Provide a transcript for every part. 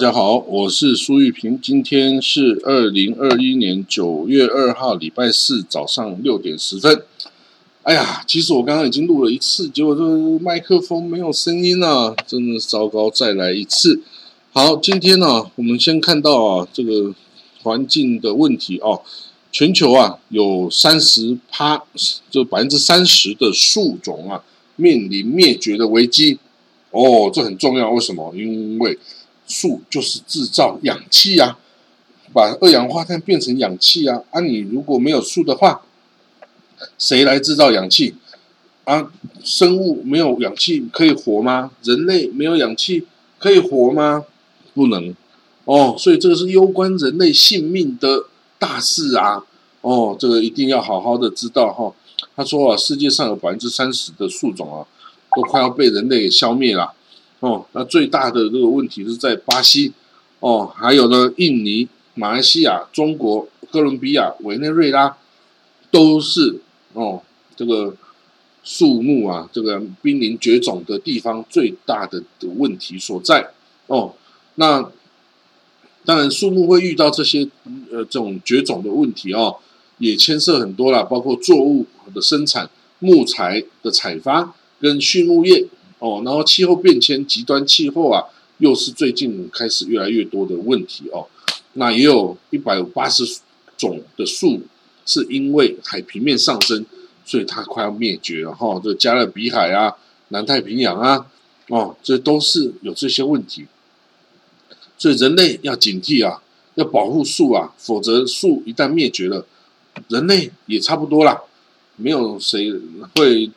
大家好，我是苏玉平。今天是二零二一年九月二号，礼拜四早上六点十分。哎呀，其实我刚刚已经录了一次，结果这麦克风没有声音啊，真的糟糕！再来一次。好，今天呢，我们先看到啊，这个环境的问题哦，全球啊有三十趴，就百分之三十的树种啊面临灭绝的危机。哦，这很重要，为什么？因为树就是制造氧气啊，把二氧化碳变成氧气啊。啊，你如果没有树的话，谁来制造氧气？啊，生物没有氧气可以活吗？人类没有氧气可以活吗？不能。哦，所以这个是攸关人类性命的大事啊。哦，这个一定要好好的知道哈。他说啊，世界上有百分之三十的树种啊，都快要被人类给消灭了。哦，那最大的这个问题是在巴西，哦，还有呢，印尼、马来西亚、中国、哥伦比亚、委内瑞拉，都是哦，这个树木啊，这个濒临绝种的地方最大的的问题所在。哦，那当然树木会遇到这些呃这种绝种的问题哦，也牵涉很多啦，包括作物的生产、木材的采发跟畜牧业。哦，然后气候变迁、极端气候啊，又是最近开始越来越多的问题哦。那也有一百八十种的树，是因为海平面上升，所以它快要灭绝了哈。这加勒比海啊、南太平洋啊，哦，这都是有这些问题。所以人类要警惕啊，要保护树啊，否则树一旦灭绝了，人类也差不多啦，没有谁会。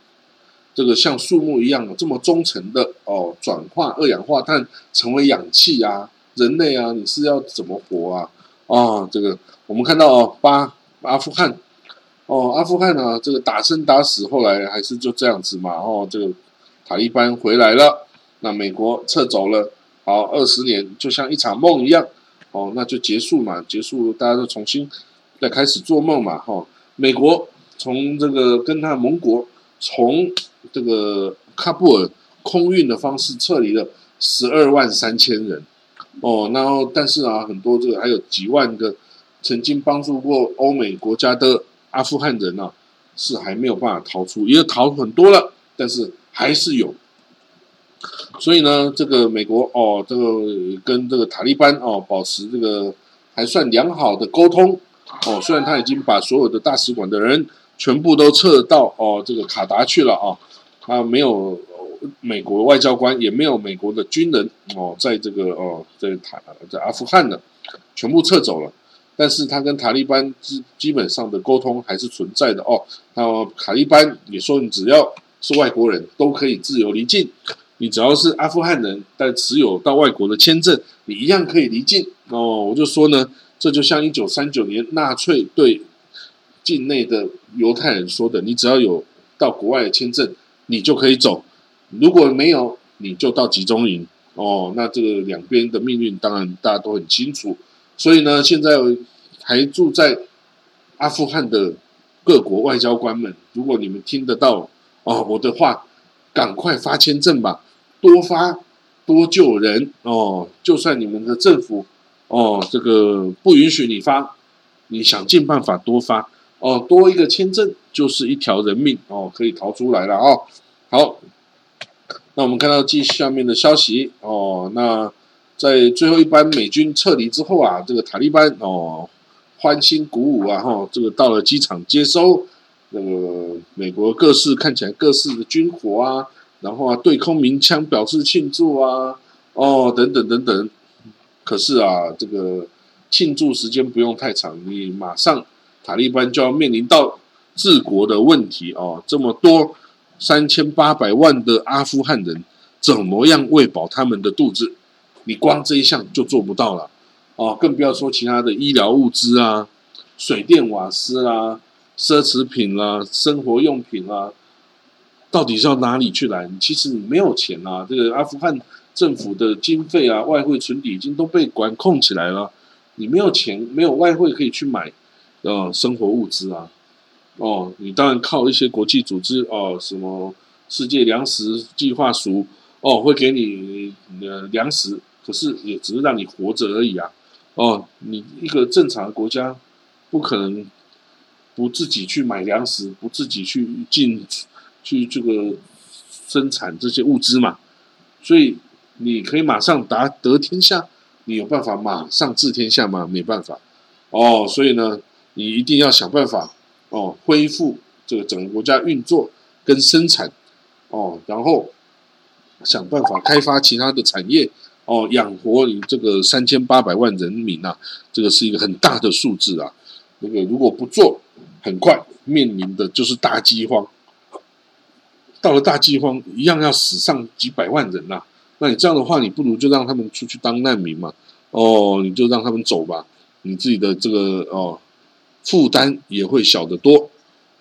这个像树木一样的这么忠诚的哦，转化二氧化碳成为氧气啊，人类啊，你是要怎么活啊？哦，这个我们看到哦，巴阿富汗哦，阿富汗呢，这个打生打死，后来还是就这样子嘛。哦，这个塔利班回来了，那美国撤走了，好，二十年就像一场梦一样，哦，那就结束嘛，结束，大家都重新再开始做梦嘛。哈，美国从这个跟他盟国从这个喀布尔空运的方式撤离了十二万三千人，哦，然后但是啊，很多这个还有几万个曾经帮助过欧美国家的阿富汗人呢，是还没有办法逃出，也逃很多了，但是还是有。所以呢，这个美国哦，这个跟这个塔利班哦保持这个还算良好的沟通哦，虽然他已经把所有的大使馆的人全部都撤到哦这个卡达去了啊。他没有美国外交官，也没有美国的军人哦，在这个哦，在塔在阿富汗的全部撤走了。但是他跟塔利班基基本上的沟通还是存在的哦。那塔利班也说，你只要是外国人都可以自由离境，你只要是阿富汗人，但持有到外国的签证，你一样可以离境哦。我就说呢，这就像一九三九年纳粹对境内的犹太人说的，你只要有到国外的签证。你就可以走，如果没有，你就到集中营哦。那这个两边的命运当然大家都很清楚。所以呢，现在还住在阿富汗的各国外交官们，如果你们听得到哦我的话，赶快发签证吧，多发多救人哦。就算你们的政府哦这个不允许你发，你想尽办法多发。哦，多一个签证就是一条人命哦，可以逃出来了哦。好，那我们看到继下面的消息哦。那在最后一班美军撤离之后啊，这个塔利班哦欢欣鼓舞啊哈，这个到了机场接收那个美国各式看起来各式的军火啊，然后啊对空鸣枪表示庆祝啊哦等等等等。可是啊，这个庆祝时间不用太长，你马上。塔利班就要面临到治国的问题哦，这么多三千八百万的阿富汗人，怎么样喂饱他们的肚子？你光这一项就做不到了哦，更不要说其他的医疗物资啊、水电瓦斯啦、奢侈品啦、生活用品啦，到底是要哪里去来？其实你没有钱啊，这个阿富汗政府的经费啊、外汇存底已经都被管控起来了，你没有钱，没有外汇可以去买。呃，生活物资啊，哦，你当然靠一些国际组织哦，什么世界粮食计划署哦，会给你呃粮食可是也只是让你活着而已啊。哦，你一个正常的国家不可能不自己去买粮食，不自己去进去这个生产这些物资嘛。所以你可以马上达得天下，你有办法马上治天下吗？没办法。哦，所以呢，你一定要想办法哦，恢复这个整个国家运作跟生产哦，然后。想办法开发其他的产业哦，养活你这个三千八百万人民呐，这个是一个很大的数字啊。那个如果不做，很快面临的就是大饥荒。到了大饥荒，一样要死上几百万人呐。那你这样的话，你不如就让他们出去当难民嘛。哦，你就让他们走吧，你自己的这个哦负担也会小得多。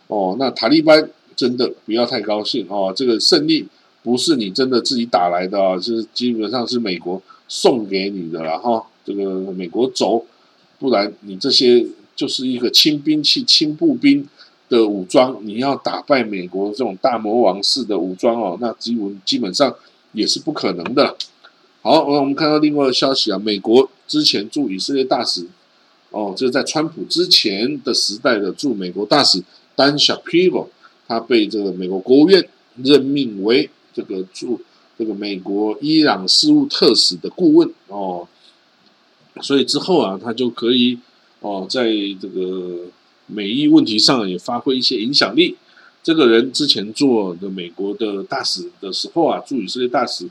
哦，那塔利班真的不要太高兴哦，这个胜利。不是你真的自己打来的啊，是基本上是美国送给你的了哈。这个美国走，不然你这些就是一个轻兵器、轻步兵的武装，你要打败美国这种大魔王式的武装哦，那基本基本上也是不可能的。好，那我们看到另外的消息啊，美国之前驻以色列大使哦，这是在川普之前的时代的驻美国大使丹小皮罗，他被这个美国国务院任命为。这个驻这个美国伊朗事务特使的顾问哦，所以之后啊，他就可以哦，在这个美伊问题上也发挥一些影响力。这个人之前做的美国的大使的时候啊，驻以色列大使，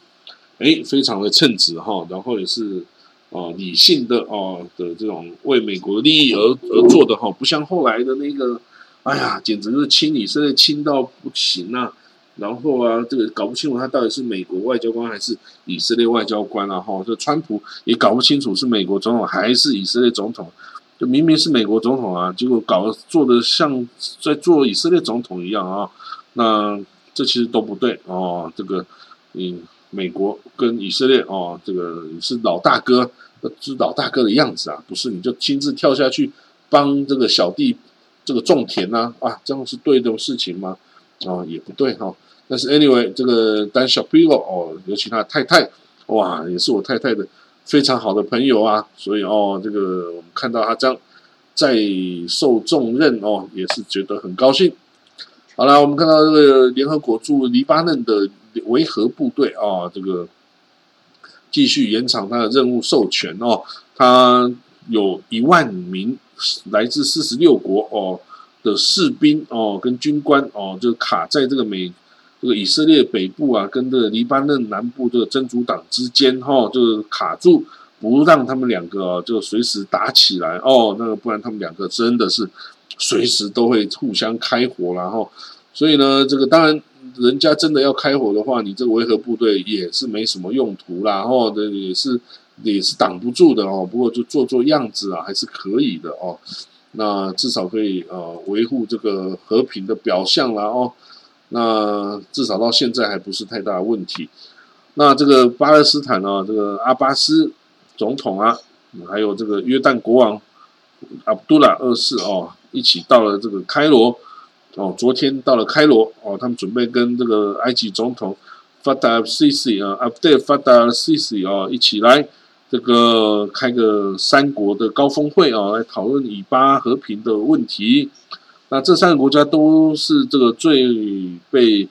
哎，非常的称职哈，然后也是哦理性的哦的这种为美国利益而而做的哈，不像后来的那个，哎呀，简直是亲以色列亲到不行啊！然后啊，这个搞不清楚他到底是美国外交官还是以色列外交官啊！哈，这川普也搞不清楚是美国总统还是以色列总统，就明明是美国总统啊，结果搞做的像在做以色列总统一样啊！那这其实都不对哦。这个，嗯，美国跟以色列哦，这个是老大哥，是老大哥的样子啊，不是你就亲自跳下去帮这个小弟这个种田呐啊，这样是对的事情吗？哦，也不对哈，但是 anyway，这个丹小皮罗哦，尤其他太太，哇，也是我太太的非常好的朋友啊，所以哦，这个我们看到他这样在受重任哦，也是觉得很高兴。好了，我们看到这个联合国驻黎巴嫩的维和部队啊，这个继续延长他的任务授权哦，他有一万名来自四十六国哦。的士兵哦，跟军官哦，就卡在这个美这个以色列北部啊，跟这个黎巴嫩南部这个真主党之间哈，就是卡住，不让他们两个，就随时打起来哦，那个不然他们两个真的是随时都会互相开火然后，所以呢，这个当然人家真的要开火的话，你这个维和部队也是没什么用途啦，哦，这也是也是挡不住的哦，不过就做做样子啊，还是可以的哦。那至少可以呃维护这个和平的表象了哦。那至少到现在还不是太大问题。那这个巴勒斯坦呢，这个阿巴斯总统啊，还有这个约旦国王阿卜杜拉二世哦，一起到了这个开罗哦。昨天到了开罗哦，他们准备跟这个埃及总统法达西西啊，阿卜杜法达西西哦一起来。这个开个三国的高峰会啊，来讨论以巴和平的问题。那这三个国家都是这个最被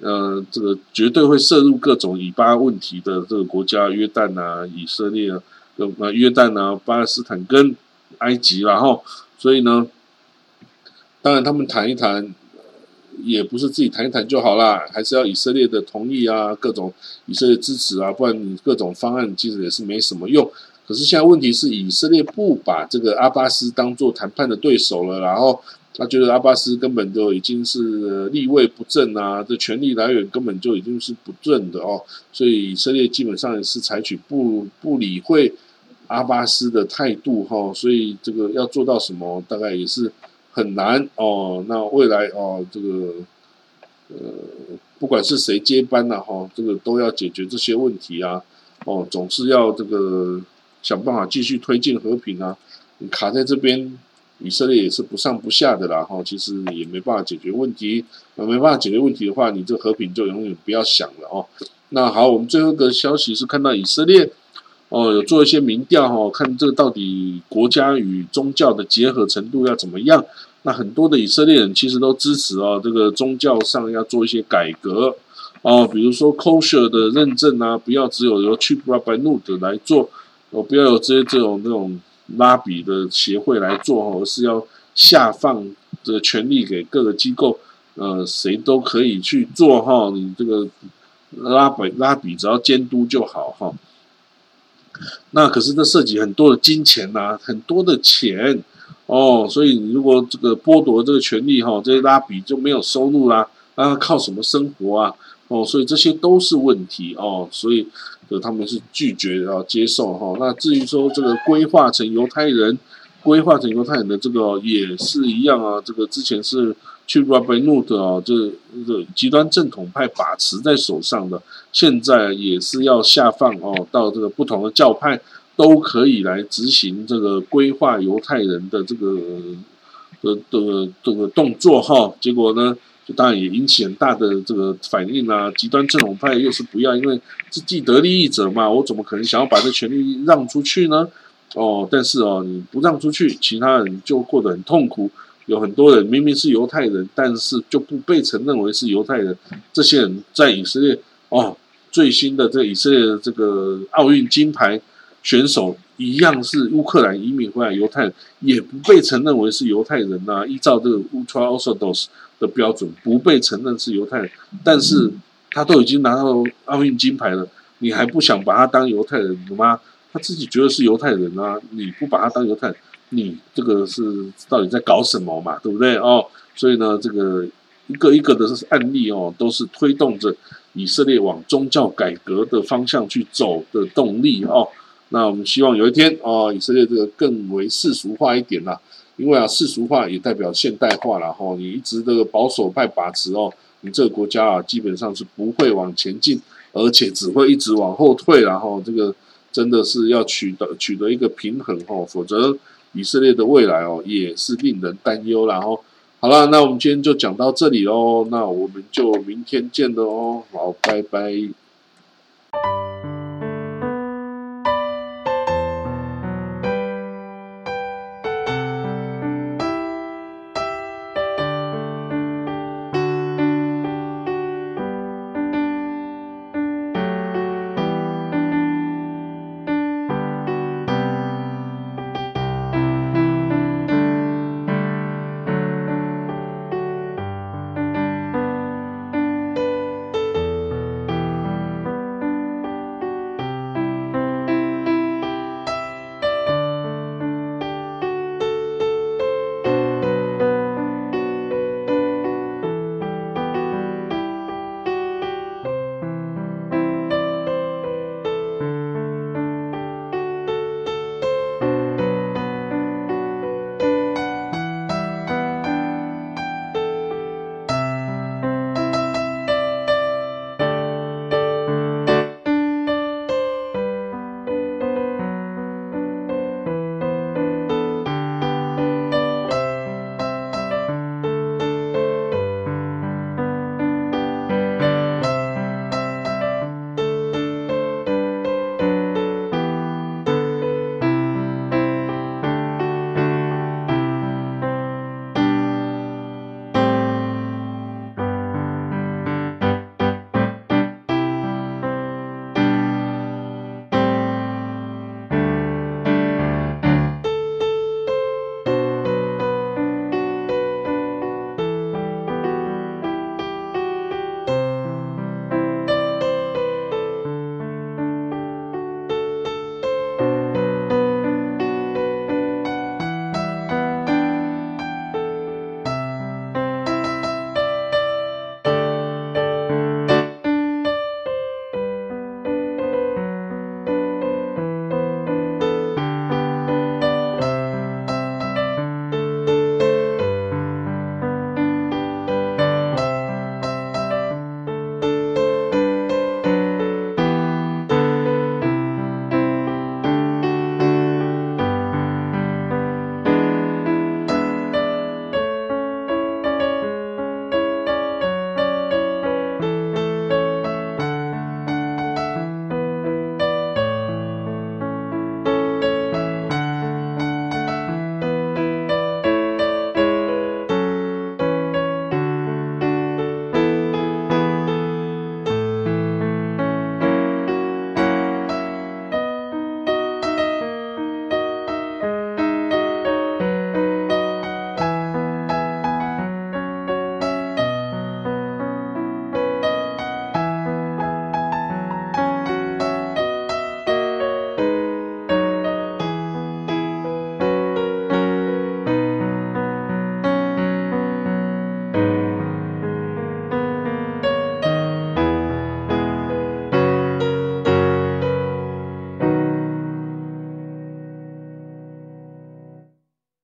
呃这个绝对会涉入各种以巴问题的这个国家，约旦啊、以色列啊、呃约旦啊、巴勒斯坦跟埃及，然后所以呢，当然他们谈一谈。也不是自己谈一谈就好啦，还是要以色列的同意啊，各种以色列支持啊，不然你各种方案其实也是没什么用。可是现在问题是以色列不把这个阿巴斯当做谈判的对手了，然后他觉得阿巴斯根本就已经是立位不正啊，这权力来源根本就已经是不正的哦，所以以色列基本上也是采取不不理会阿巴斯的态度哈，所以这个要做到什么，大概也是。很难哦，那未来哦，这个呃，不管是谁接班了哈，这个都要解决这些问题啊，哦，总是要这个想办法继续推进和平啊。你卡在这边，以色列也是不上不下的啦，哈，其实也没办法解决问题。那没办法解决问题的话，你这和平就永远不要想了哦。那好，我们最后一个消息是看到以色列哦，有做一些民调哈，看这个到底国家与宗教的结合程度要怎么样。那很多的以色列人其实都支持哦，这个宗教上要做一些改革哦，比如说 kosher 的认证啊，不要只有由 Chief Rabbi Nud 来做，哦，不要有这些这种那种拉比的协会来做，而是要下放这个权利给各个机构，呃，谁都可以去做哈，你这个拉比拉比只要监督就好哈。那可是这涉及很多的金钱呐，很多的钱。哦，所以如果这个剥夺这个权利哈，这些拉比就没有收入啦，那靠什么生活啊？哦，所以这些都是问题哦，所以呃他们是拒绝啊接受哈。那至于说这个规划成犹太人，规划成犹太人的这个也是一样啊。这个之前是去 Rabbi Nut 啊，这这极端正统派把持在手上的，现在也是要下放哦，到这个不同的教派。都可以来执行这个规划犹太人的这个的的这个动作哈，结果呢，就当然也引起很大的这个反应啊。极端正统派又是不要，因为是既得利益者嘛，我怎么可能想要把这权利让出去呢？哦，但是哦，你不让出去，其他人就过得很痛苦。有很多人明明是犹太人，但是就不被承认为是犹太人。这些人在以色列哦，最新的这以色列的这个奥运金牌。选手一样是乌克兰移民回来犹太人，也不被承认为是犹太人呐。依照这个 Ultra Orthodox 的标准，不被承认是犹太人。但是他都已经拿到奥运金牌了，你还不想把他当犹太人吗？他自己觉得是犹太人啊，你不把他当犹太，你这个是到底在搞什么嘛？对不对哦？所以呢，这个一个一个的案例哦，都是推动着以色列往宗教改革的方向去走的动力哦。那我们希望有一天哦，以色列这个更为世俗化一点啦，因为啊，世俗化也代表现代化了哈。你一直这个保守派把持哦，你这个国家啊，基本上是不会往前进，而且只会一直往后退。然后这个真的是要取得取得一个平衡哦，否则以色列的未来哦，也是令人担忧。然后好了，那我们今天就讲到这里喽，那我们就明天见了哦，好，拜拜。